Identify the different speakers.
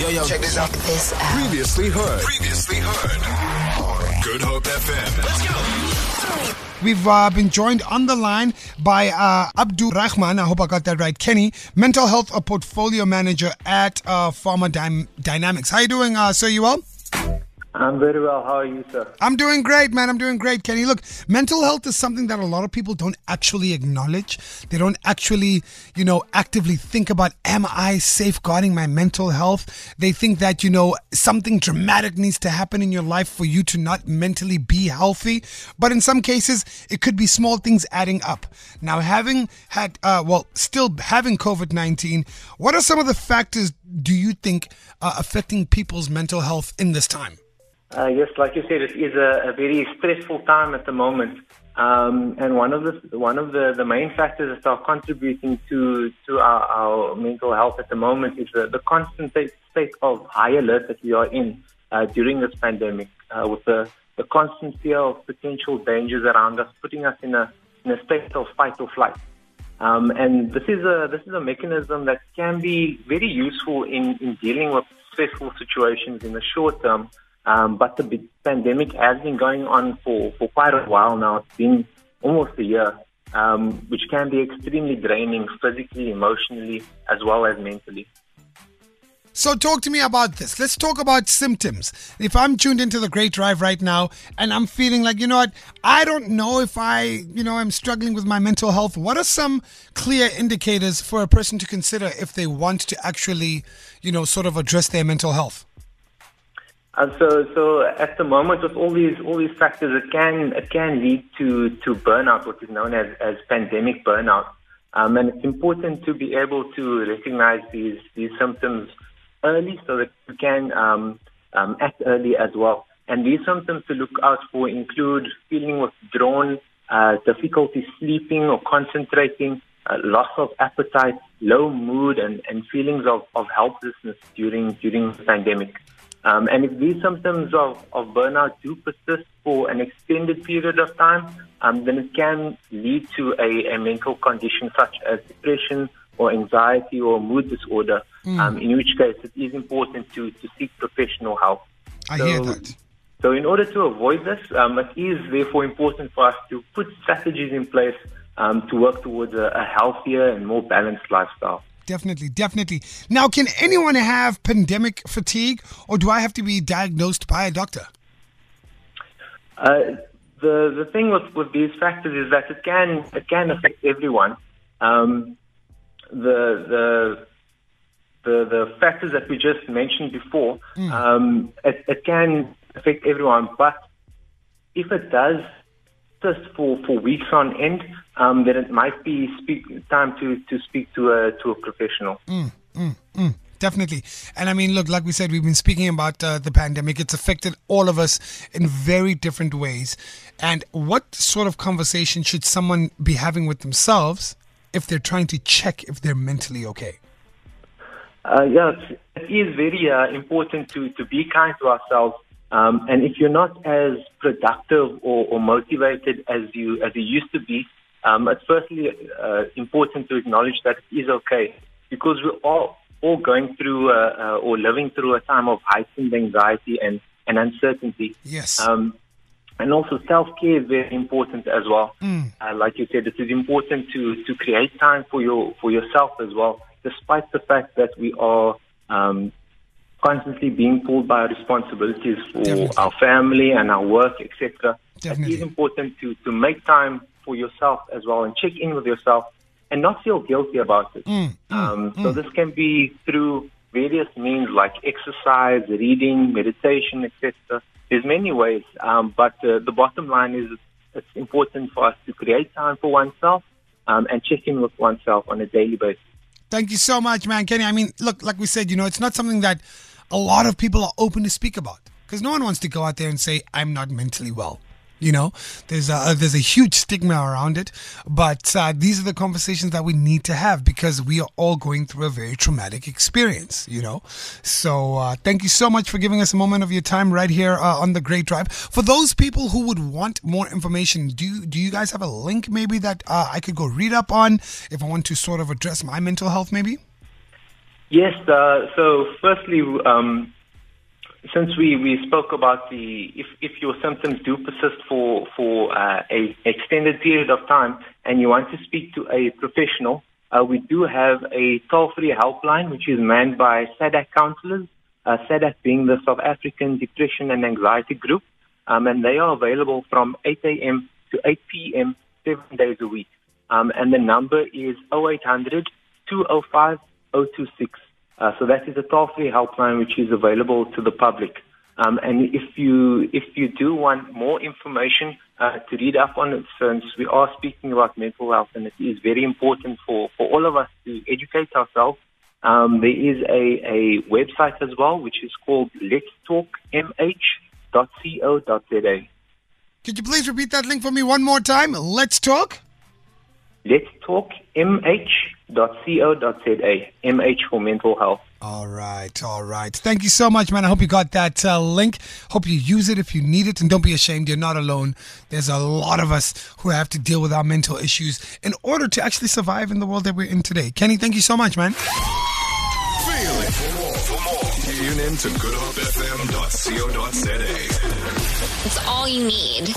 Speaker 1: Yo, yo, check this out.
Speaker 2: This out.
Speaker 3: Previously heard.
Speaker 4: Previously heard. Good Hope FM. Let's go.
Speaker 5: We've uh, been joined on the line by uh, Abdurahman. I hope I got that right. Kenny, mental health a portfolio manager at uh, Pharma Dy- Dynamics. How you doing, uh, sir? You well?
Speaker 6: I'm very well. How are you, sir?
Speaker 5: I'm doing great, man. I'm doing great, Kenny. Look, mental health is something that a lot of people don't actually acknowledge. They don't actually, you know, actively think about, am I safeguarding my mental health? They think that, you know, something dramatic needs to happen in your life for you to not mentally be healthy. But in some cases, it could be small things adding up. Now, having had, uh, well, still having COVID 19, what are some of the factors do you think are affecting people's mental health in this time?
Speaker 6: Uh, yes, like you said, it is a, a very stressful time at the moment, um, and one of the one of the, the main factors that are contributing to to our, our mental health at the moment is the, the constant state of high alert that we are in uh, during this pandemic, uh, with the, the constant fear of potential dangers around us, putting us in a in a state of fight or flight. Um, and this is a this is a mechanism that can be very useful in, in dealing with stressful situations in the short term. Um, but the pandemic has been going on for, for quite a while now. It's been almost a year, um, which can be extremely draining physically, emotionally, as well as mentally.
Speaker 5: So, talk to me about this. Let's talk about symptoms. If I'm tuned into the Great Drive right now and I'm feeling like, you know what, I don't know if I, you know, I'm struggling with my mental health, what are some clear indicators for a person to consider if they want to actually, you know, sort of address their mental health?
Speaker 6: Uh, so, so at the moment, with all these all these factors, it can it can lead to to burnout, what is known as as pandemic burnout. Um, and it's important to be able to recognize these these symptoms early, so that you can um, um, act early as well. And these symptoms to look out for include feeling withdrawn, uh, difficulty sleeping or concentrating, uh, loss of appetite, low mood, and, and feelings of, of helplessness during during the pandemic. Um, and if these symptoms of, of burnout do persist for an extended period of time, um, then it can lead to a, a, mental condition such as depression or anxiety or mood disorder, mm. um, in which case it is important to, to seek professional help.
Speaker 5: I so, hear that.
Speaker 6: So, in order to avoid this, um, it is therefore important for us to put strategies in place um, to work towards a, a healthier and more balanced lifestyle
Speaker 5: definitely, definitely. Now, can anyone have pandemic fatigue, or do I have to be diagnosed by a doctor?
Speaker 6: Uh, the the thing with, with these factors is that it can it can affect everyone. Um, the the the the factors that we just mentioned before, mm. um, it, it can affect everyone. But if it does just for, for weeks on end, um, then it might be speak, time to, to speak to a to a professional.
Speaker 5: Mm, mm, mm. Definitely. And I mean, look, like we said, we've been speaking about uh, the pandemic. It's affected all of us in very different ways. And what sort of conversation should someone be having with themselves if they're trying to check if they're mentally okay?
Speaker 6: Uh, yeah, it is very uh, important to, to be kind to ourselves um, and if you're not as productive or, or, motivated as you as you used to be, um, it's firstly uh, important to acknowledge that it is okay because we're all all going through uh, uh, or living through a time of heightened anxiety and, and uncertainty.
Speaker 5: Yes.
Speaker 6: Um, and also self care is very important as well. Mm. Uh, like you said, it is important to to create time for your for yourself as well, despite the fact that we are um, constantly being pulled by responsibilities for Definitely. our family and our work, etc. It is important to, to make time for yourself as well and check in with yourself and not feel guilty about it. Mm, mm, um, mm. So this can be through various means like exercise, reading, meditation, etc. There's many ways, um, but uh, the bottom line is it's important for us to create time for oneself um, and check in with oneself on a daily basis.
Speaker 5: Thank you so much, man, Kenny. I mean, look, like we said, you know, it's not something that a lot of people are open to speak about because no one wants to go out there and say I'm not mentally well. You know, there's a there's a huge stigma around it, but uh, these are the conversations that we need to have because we are all going through a very traumatic experience. You know, so uh, thank you so much for giving us a moment of your time right here uh, on the Great Drive. For those people who would want more information, do do you guys have a link maybe that uh, I could go read up on if I want to sort of address my mental health, maybe?
Speaker 6: Yes. Uh, so, firstly, um, since we, we spoke about the if, if your symptoms do persist for for uh, a extended period of time and you want to speak to a professional, uh, we do have a toll-free helpline which is manned by SADAG counselors. Uh, SADAG being the South African Depression and Anxiety Group, um, and they are available from 8 a.m. to 8 p.m. seven days a week. Um, and the number is 0800 205 026. Uh, so that is a toll-free helpline which is available to the public. Um, and if you if you do want more information uh, to read up on it, since we are speaking about mental health, and it is very important for, for all of us to educate ourselves. Um, there is a, a website as well, which is called letstalkmh.co.za.
Speaker 5: Could you please repeat that link for me one more time? Let's talk.
Speaker 6: Let's talk mh.co.za. MH for mental health.
Speaker 5: All right, all right. Thank you so much, man. I hope you got that uh, link. Hope you use it if you need it, and don't be ashamed. You're not alone. There's a lot of us who have to deal with our mental issues in order to actually survive in the world that we're in today. Kenny, thank you so much, man.
Speaker 4: Feel it. For more, for more, tune in to goodhopefm.co.za.
Speaker 1: It's all you need.